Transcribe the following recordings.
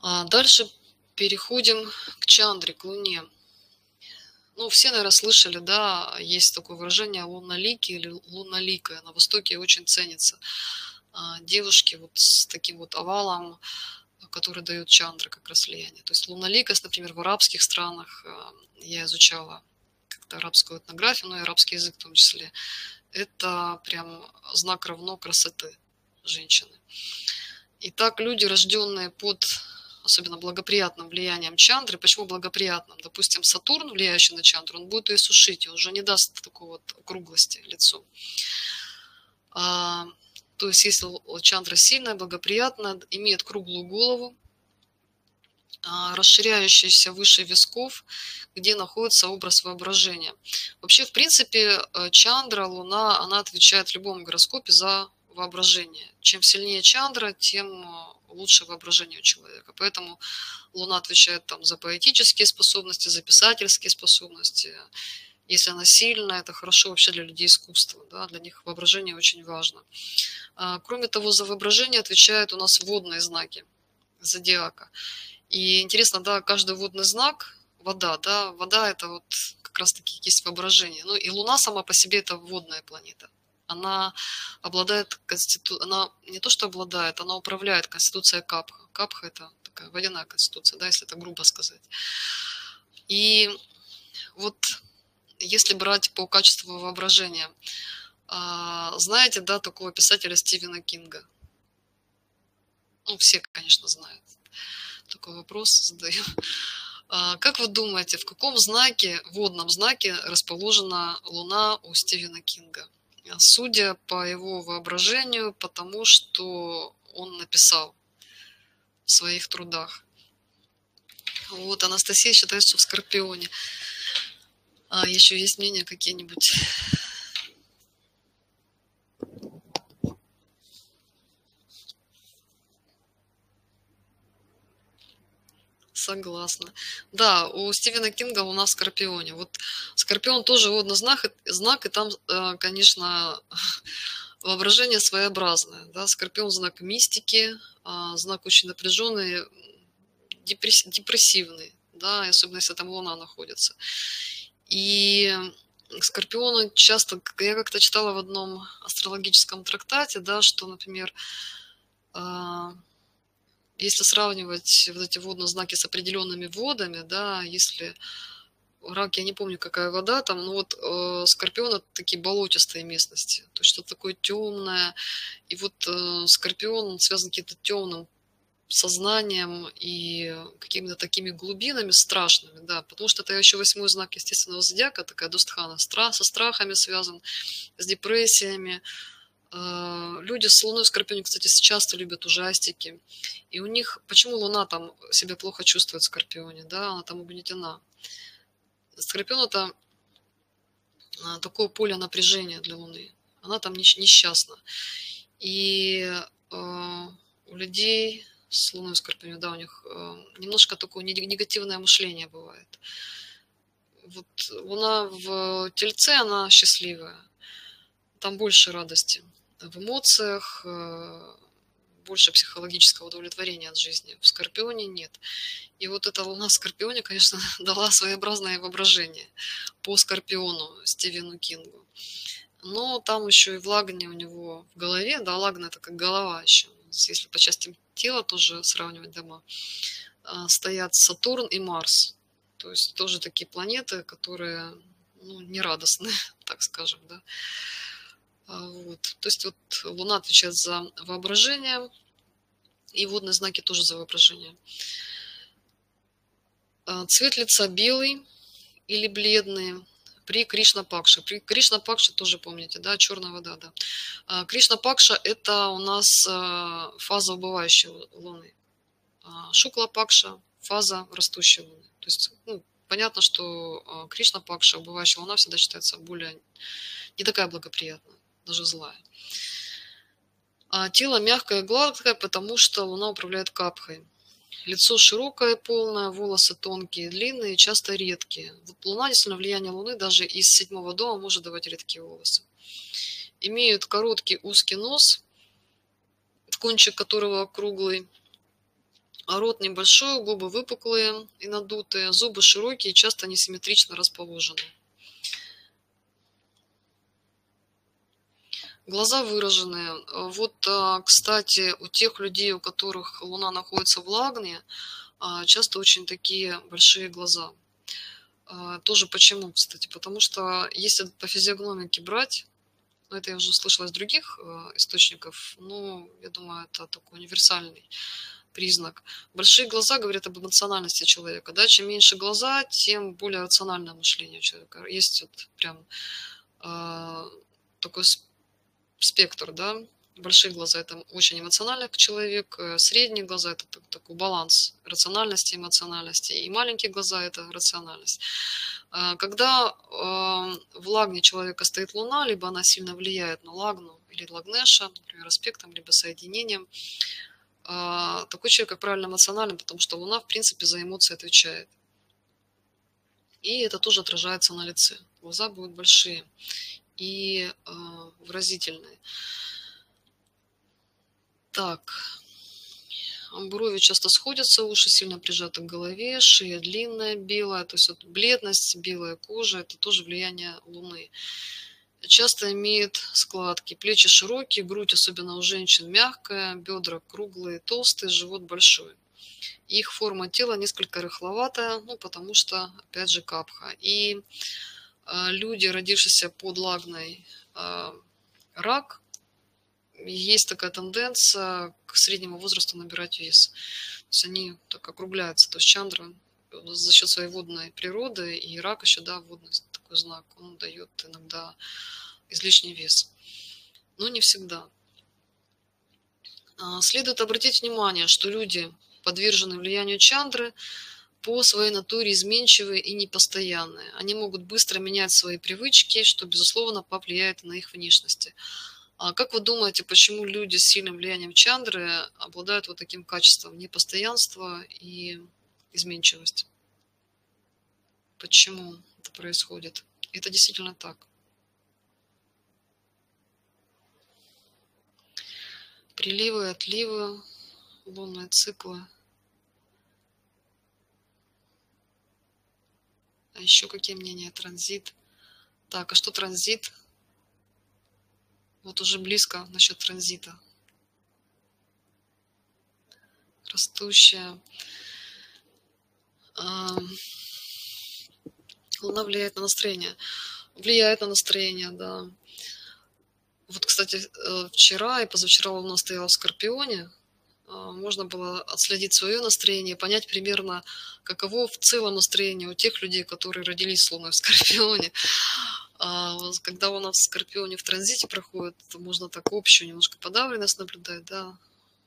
А дальше переходим к Чандре, к Луне. Ну, все, наверное, слышали, да, есть такое выражение луноликий или луноликая. На Востоке очень ценится. А, девушки вот с таким вот овалом, который дает чандра как раз влияние. То есть луноликость, например, в арабских странах, а, я изучала как-то арабскую этнографию, ну и арабский язык в том числе, это прям знак равно красоты женщины. Итак, люди, рожденные под особенно благоприятным влиянием Чандры. Почему благоприятным? Допустим, Сатурн, влияющий на Чандру, он будет ее сушить, он уже не даст такой вот округлости лицу. А, то есть, если Чандра сильная, благоприятная, имеет круглую голову, а, расширяющийся выше висков, где находится образ воображения. Вообще, в принципе, э, Чандра, Луна, она отвечает в любом гороскопе за воображение. Чем сильнее Чандра, тем э, лучше воображение у человека. Поэтому Луна отвечает там за поэтические способности, за писательские способности. Если она сильная, это хорошо вообще для людей искусства. Да? Для них воображение очень важно. А, кроме того, за воображение отвечают у нас водные знаки зодиака. И интересно, да, каждый водный знак вода, да, вода это вот как раз таки есть воображение. Ну и Луна сама по себе это водная планета она обладает конститу... она не то что обладает, она управляет конституцией Капха. Капха это такая водяная конституция, да, если это грубо сказать. И вот если брать по качеству воображения, а, знаете, да, такого писателя Стивена Кинга? Ну, все, конечно, знают. Такой вопрос задаю. А, как вы думаете, в каком знаке, водном знаке расположена Луна у Стивена Кинга? Судя по его воображению, потому что он написал в своих трудах. Вот Анастасия считает, что в Скорпионе. А еще есть мнения какие-нибудь Согласна. Да, у Стивена Кинга у нас Скорпионе. Вот Скорпион тоже водный знак, знак и там, э, конечно, воображение своеобразное. Да? Скорпион знак мистики, а, знак очень напряженный, депрессивный, да, особенно если там Луна находится. И Скорпионы часто, я как-то читала в одном астрологическом трактате, да, что, например, а, если сравнивать вот эти водные знаки с определенными водами, да, если рак, я не помню, какая вода там, но вот э, скорпион это такие болотистые местности, то есть что-то такое темное, и вот э, скорпион связан каким-то темным сознанием и какими-то такими глубинами страшными, да, потому что это еще восьмой знак естественного зодиака, такая Достхана, страх, со страхами связан, с депрессиями, люди с Луной в Скорпионе, кстати, часто любят ужастики. И у них, почему Луна там себя плохо чувствует в Скорпионе, да, она там угнетена. Скорпион это а, такое поле напряжения для Луны. Она там несчастна. И э, у людей с Луной в Скорпионе, да, у них э, немножко такое негативное мышление бывает. Вот Луна в Тельце, она счастливая. Там больше радости в эмоциях, э, больше психологического удовлетворения от жизни. В Скорпионе нет. И вот эта луна в Скорпионе, конечно, дала своеобразное воображение по Скорпиону Стивену Кингу. Но там еще и в Лагне у него в голове, да, Лагна это как голова еще. Если по частям тела тоже сравнивать дома, а, стоят Сатурн и Марс. То есть тоже такие планеты, которые ну, нерадостные, так скажем, да. А, вот. То есть вот Луна отвечает за воображение, и водные знаки тоже за воображение. А, цвет лица белый или бледный при Кришна Пакша. При Кришна Пакша тоже помните, да, черная вода, да. А, Кришна Пакша это у нас фаза убывающей Луны. Шукла Пакша фаза растущей Луны. То есть, ну, понятно, что Кришна Пакша, убывающая Луна всегда считается более не такая благоприятная даже злая. А тело мягкое и гладкое, потому что Луна управляет капхой. Лицо широкое, полное, волосы тонкие, длинные, часто редкие. Вот Луна, действительно, влияние Луны даже из седьмого дома может давать редкие волосы. Имеют короткий узкий нос, кончик которого круглый, рот небольшой, губы выпуклые и надутые, зубы широкие, часто несимметрично расположены. Глаза выраженные. Вот, а, кстати, у тех людей, у которых Луна находится в Лагне, а, часто очень такие большие глаза. А, тоже почему, кстати? Потому что если по физиогномике брать, ну, это я уже слышала из других источников, но я думаю, это такой универсальный признак. Большие глаза говорят об эмоциональности человека. Да? Чем меньше глаза, тем более рациональное мышление у человека. Есть вот прям э, такой спектр, да, большие глаза это очень эмоциональный человек, э, средние глаза это такой баланс рациональности и эмоциональности, и маленькие глаза это рациональность. А, когда эм, в лагне человека стоит луна, либо она сильно влияет на лагну или лагнеша, например, аспектом, либо соединением, а, такой человек, как правильно, эмоционален, потому что луна, в принципе, за эмоции отвечает. И это тоже отражается на лице. Глаза будут большие и э, выразительные. Так, брови часто сходятся, уши сильно прижаты к голове, шея длинная, белая, то есть вот бледность, белая кожа, это тоже влияние Луны. Часто имеет складки, плечи широкие, грудь, особенно у женщин, мягкая, бедра круглые, толстые, живот большой. Их форма тела несколько рыхловатая, ну, потому что, опять же, капха. И люди, родившиеся под лагной а, рак, есть такая тенденция к среднему возрасту набирать вес. То есть они так округляются. То есть чандра за счет своей водной природы и рак еще, да, водный такой знак, он дает иногда излишний вес. Но не всегда. А, следует обратить внимание, что люди, подверженные влиянию чандры, по своей натуре изменчивые и непостоянные. Они могут быстро менять свои привычки, что, безусловно, повлияет на их внешности. А как вы думаете, почему люди с сильным влиянием чандры обладают вот таким качеством непостоянства и изменчивость? Почему это происходит? Это действительно так. Приливы, отливы, лунные циклы – А еще какие мнения? Транзит. Так, а что транзит? Вот уже близко насчет транзита. Растущая. Луна влияет на настроение. Влияет на настроение, да. Вот, кстати, э, вчера и позавчера Луна стояла в Скорпионе, можно было отследить свое настроение, понять примерно, каково в целом настроение у тех людей, которые родились с Луной в Скорпионе. А когда у нас в Скорпионе в транзите проходит, можно так общую немножко подавленность наблюдать, да,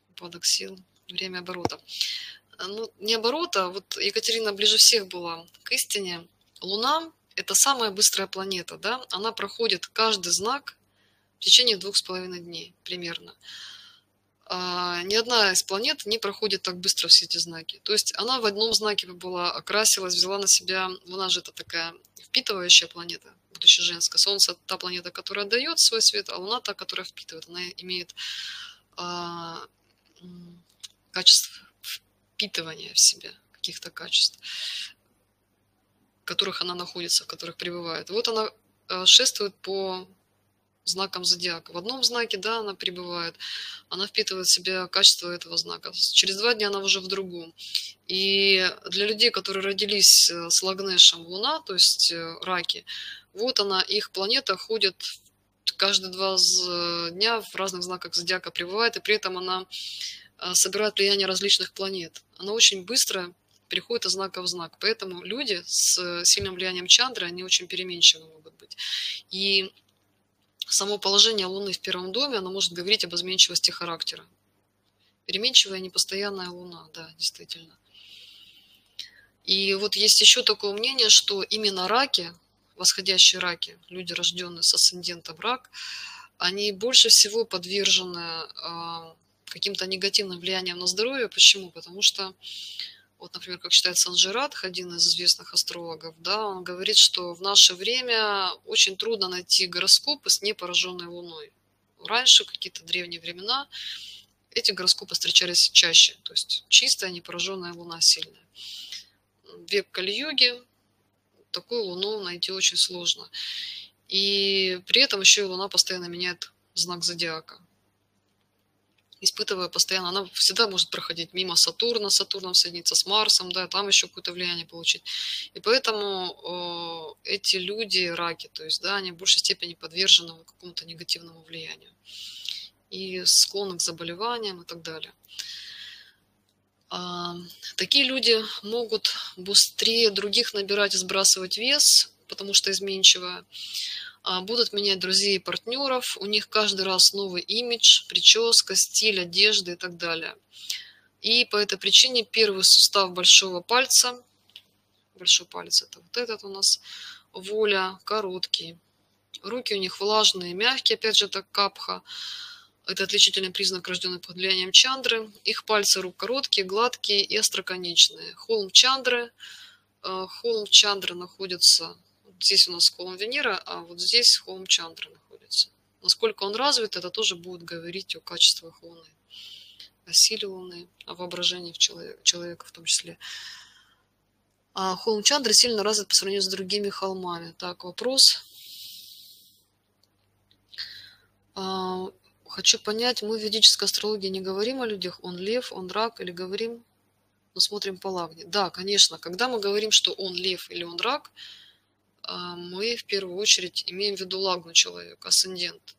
упадок сил, время оборота. А, ну, не оборота, вот Екатерина ближе всех была к истине. Луна – это самая быстрая планета, да, она проходит каждый знак в течение двух с половиной дней примерно а, ни одна из планет не проходит так быстро все эти знаки. То есть она в одном знаке была, окрасилась, взяла на себя, Луна же это такая впитывающая планета, будучи женская. Солнце – та планета, которая дает свой свет, а Луна – та, которая впитывает. Она имеет а, качество впитывания в себя, каких-то качеств, в которых она находится, в которых пребывает. Вот она а, шествует по знаком зодиака. В одном знаке, да, она пребывает, она впитывает в себя качество этого знака. Через два дня она уже в другом. И для людей, которые родились э, с Лагнешем Луна, то есть э, раки, вот она, их планета ходит каждые два э, дня в разных знаках зодиака пребывает, и при этом она собирает влияние различных планет. Она очень быстро переходит из знака в знак. Поэтому люди с сильным влиянием чандры, они очень переменчивы могут быть. И само положение Луны в первом доме, оно может говорить об изменчивости характера. Переменчивая, непостоянная Луна, да, действительно. И вот есть еще такое мнение, что именно раки, восходящие раки, люди, рожденные с асцендентом рак, они больше всего подвержены э, каким-то негативным влиянием на здоровье. Почему? Потому что вот, например, как считает Санжирадх, один из известных астрологов, да, он говорит, что в наше время очень трудно найти гороскопы с непораженной Луной. Раньше, какие-то древние времена, эти гороскопы встречались чаще. То есть чистая, не пораженная луна сильная. Век Кали-юги, такую луну найти очень сложно. И при этом еще и луна постоянно меняет знак зодиака испытывая постоянно, она всегда может проходить мимо Сатурна, Сатурном соединиться с Марсом, да, там еще какое-то влияние получить. И поэтому э, эти люди, раки, то есть, да, они в большей степени подвержены какому-то негативному влиянию и склонны к заболеваниям и так далее. А, такие люди могут быстрее других набирать и сбрасывать вес, потому что изменчивая. Будут менять друзей и партнеров, у них каждый раз новый имидж, прическа, стиль, одежда и так далее. И по этой причине первый сустав большого пальца, большой палец это вот этот у нас, воля, короткий. Руки у них влажные, мягкие, опять же, это капха. Это отличительный признак, рожденный под влиянием чандры. Их пальцы рук короткие, гладкие и остроконечные. Холм чандры. Э, холм чандры находится здесь у нас холм Венера, а вот здесь холм Чандры находится. Насколько он развит, это тоже будет говорить о качествах Луны, о силе Луны, о воображении в человек, человека в том числе. А холм Чандры сильно развит по сравнению с другими холмами. Так, вопрос. А, хочу понять, мы в ведической астрологии не говорим о людях, он лев, он рак, или говорим, но смотрим по лагне. Да, конечно, когда мы говорим, что он лев или он рак – мы в первую очередь имеем в виду лагну человека, асцендент.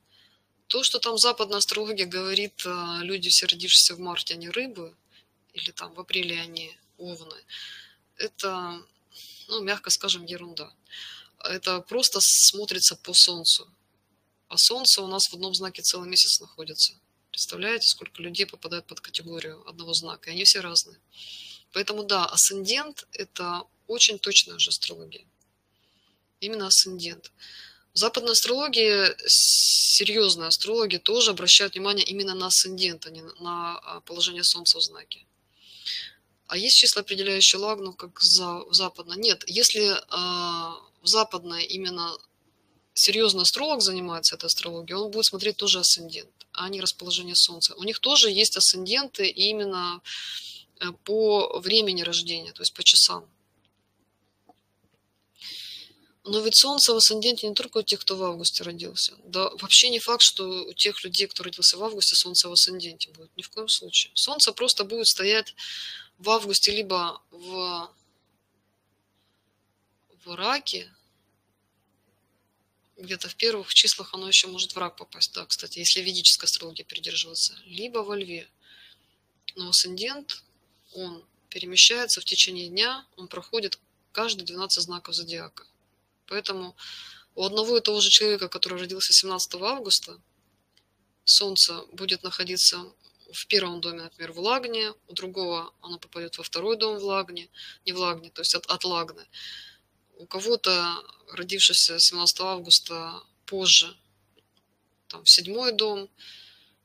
То, что там западная астрология говорит, а, люди, все родившиеся в марте, они рыбы, или там в апреле они овны, это, ну, мягко скажем, ерунда. Это просто смотрится по Солнцу. А Солнце у нас в одном знаке целый месяц находится. Представляете, сколько людей попадает под категорию одного знака, и они все разные. Поэтому да, асцендент – это очень точная же астрология именно асцендент. В западной астрологии, серьезные астрологи тоже обращают внимание именно на асцендент, а не на а, положение Солнца в знаке. А есть числа, определяющие лагну, как за, в западной? Нет, если э, в западной именно серьезный астролог занимается этой астрологией, он будет смотреть тоже асцендент, а не расположение Солнца. У них тоже есть асценденты именно э, по времени рождения, то есть по часам. Но ведь солнце в асценденте не только у тех, кто в августе родился. Да вообще не факт, что у тех людей, кто родился в августе, солнце в асценденте будет. Ни в коем случае. Солнце просто будет стоять в августе либо в, в раке, где-то в первых числах оно еще может в рак попасть, да, кстати, если ведическая астрология придерживаться, либо во льве. Но асцендент, он перемещается в течение дня, он проходит каждые 12 знаков зодиака. Поэтому у одного и того же человека, который родился 17 августа, Солнце будет находиться в первом доме, например, в Лагне, у другого оно попадет во второй дом в Лагне, не в Лагне, то есть от, от Лагны. У кого-то, родившийся 17 августа позже, там, в седьмой дом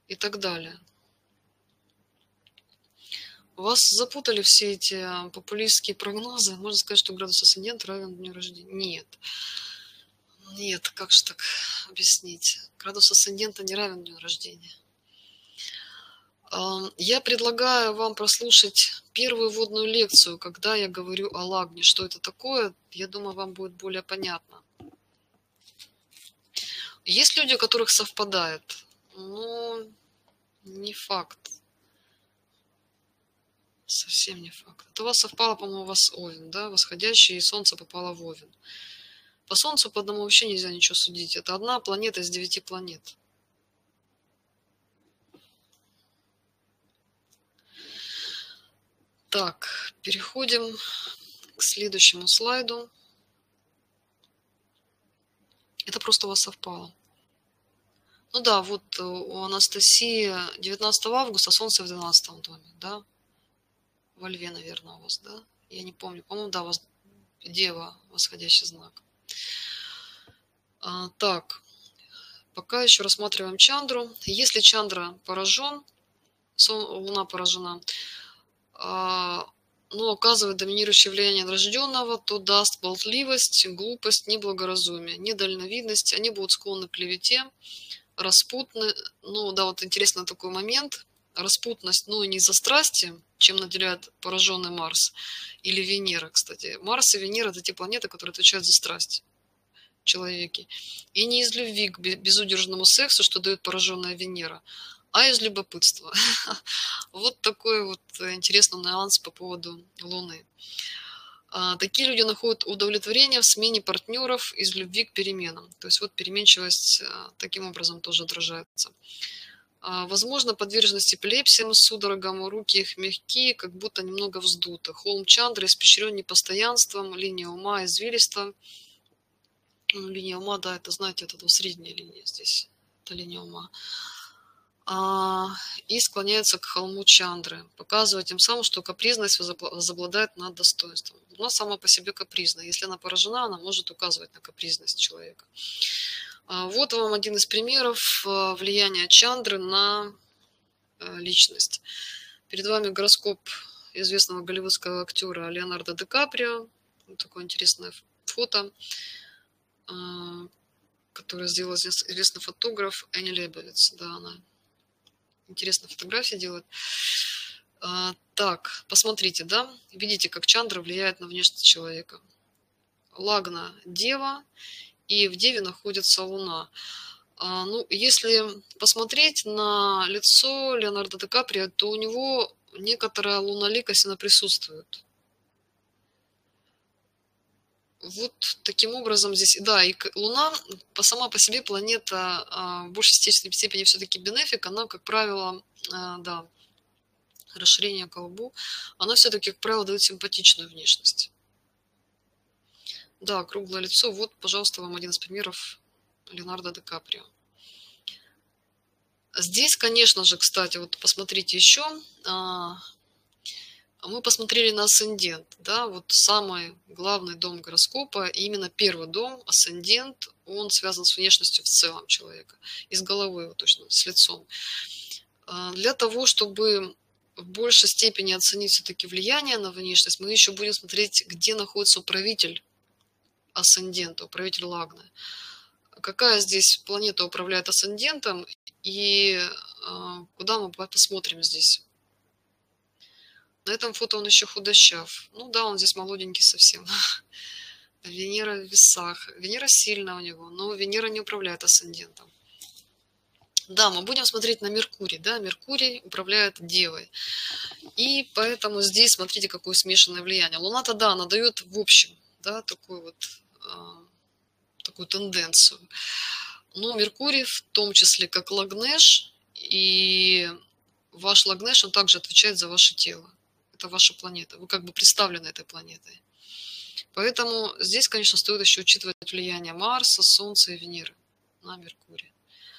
и так далее. Вас запутали все эти а, популистские прогнозы. Можно сказать, что градус асцендент равен дню рождения. Нет. Нет, как же так объяснить? Градус асцендента не равен дню рождения. Я предлагаю вам прослушать первую вводную лекцию, когда я говорю о лагне. Что это такое, я думаю, вам будет более понятно. Есть люди, у которых совпадает, но не факт. Совсем не факт. Это у вас совпало, по-моему, у вас Овен, да? Восходящее, и Солнце попало в Овен. По Солнцу по одному вообще нельзя ничего судить. Это одна планета из девяти планет. Так, переходим к следующему слайду. Это просто у вас совпало. Ну да, вот у Анастасии 19 августа, Солнце в 12 доме, да? Во льве, наверное, у вас, да? Я не помню. По-моему, да, у вас дева, восходящий знак. А, так, пока еще рассматриваем Чандру. Если Чандра поражен, Луна поражена, а, но оказывает доминирующее влияние на рожденного, то даст болтливость, глупость, неблагоразумие, недальновидность. Они будут склонны к клевете, распутны. Ну да, вот интересный такой момент. распутность, но не из-за страсти, чем наделяет пораженный Марс или Венера, кстати. Марс и Венера – это те планеты, которые отвечают за страсть в человеке. И не из любви к безудержному сексу, что дает пораженная Венера, а из любопытства. Вот такой вот интересный нюанс по поводу Луны. А, такие люди находят удовлетворение в смене партнеров из любви к переменам. То есть вот переменчивость а, таким образом тоже отражается. А, возможно, подверженность эпилепсиям, судорогам, руки их мягкие, как будто немного вздуты. Холм Чандры испещрен непостоянством, линия ума извилиста. Ну, линия ума, да, это, знаете, это вот средняя линия здесь, это линия ума. А, и склоняется к холму Чандры, показывая тем самым, что капризность возобладает над достоинством. Луна сама по себе капризна. Если она поражена, она может указывать на капризность человека. А, вот вам один из примеров а, влияния Чандры на личность. Перед вами гороскоп известного голливудского актера Леонардо Ди Каприо. Такое интересное фото, которое сделал известный фотограф Энни Лебовиц. Да, она интересно фотографии делает. А, так, посмотрите, да, видите, как Чандра влияет на внешность человека. Лагна – Дева, и в Деве находится Луна. А, ну, если посмотреть на лицо Леонардо Ди Каприо, то у него некоторая луналикость, она присутствует. Вот таким образом здесь, да, и Луна сама по себе планета а, в большей степени все-таки бенефик, она, как правило, а, да, расширение колбу, она все-таки, как правило, дает симпатичную внешность. Да, круглое лицо. Вот, пожалуйста, вам один из примеров Леонардо Ди Каприо. Здесь, конечно же, кстати, вот посмотрите еще, а, мы посмотрели на асцендент, да, вот самый главный дом гороскопа, именно первый дом, асцендент, он связан с внешностью в целом человека, из головы, вот точно, с лицом. А, для того, чтобы в большей степени оценить все-таки влияние на внешность, мы еще будем смотреть, где находится управитель асцендента, управитель Лагны. Какая здесь планета управляет асцендентом и а, куда мы посмотрим здесь на этом фото он еще худощав. Ну да, он здесь молоденький совсем. Венера в весах. Венера сильная у него, но Венера не управляет асцендентом. Да, мы будем смотреть на Меркурий. Да, Меркурий управляет Девой. И поэтому здесь смотрите, какое смешанное влияние. Луна-то, да, она дает в общем, да, такую вот, э, такую тенденцию. Но Меркурий в том числе как Лагнеш, и ваш Лагнеш, он также отвечает за ваше тело это ваша планета. Вы как бы представлены этой планетой. Поэтому здесь, конечно, стоит еще учитывать влияние Марса, Солнца и Венеры на Меркурий.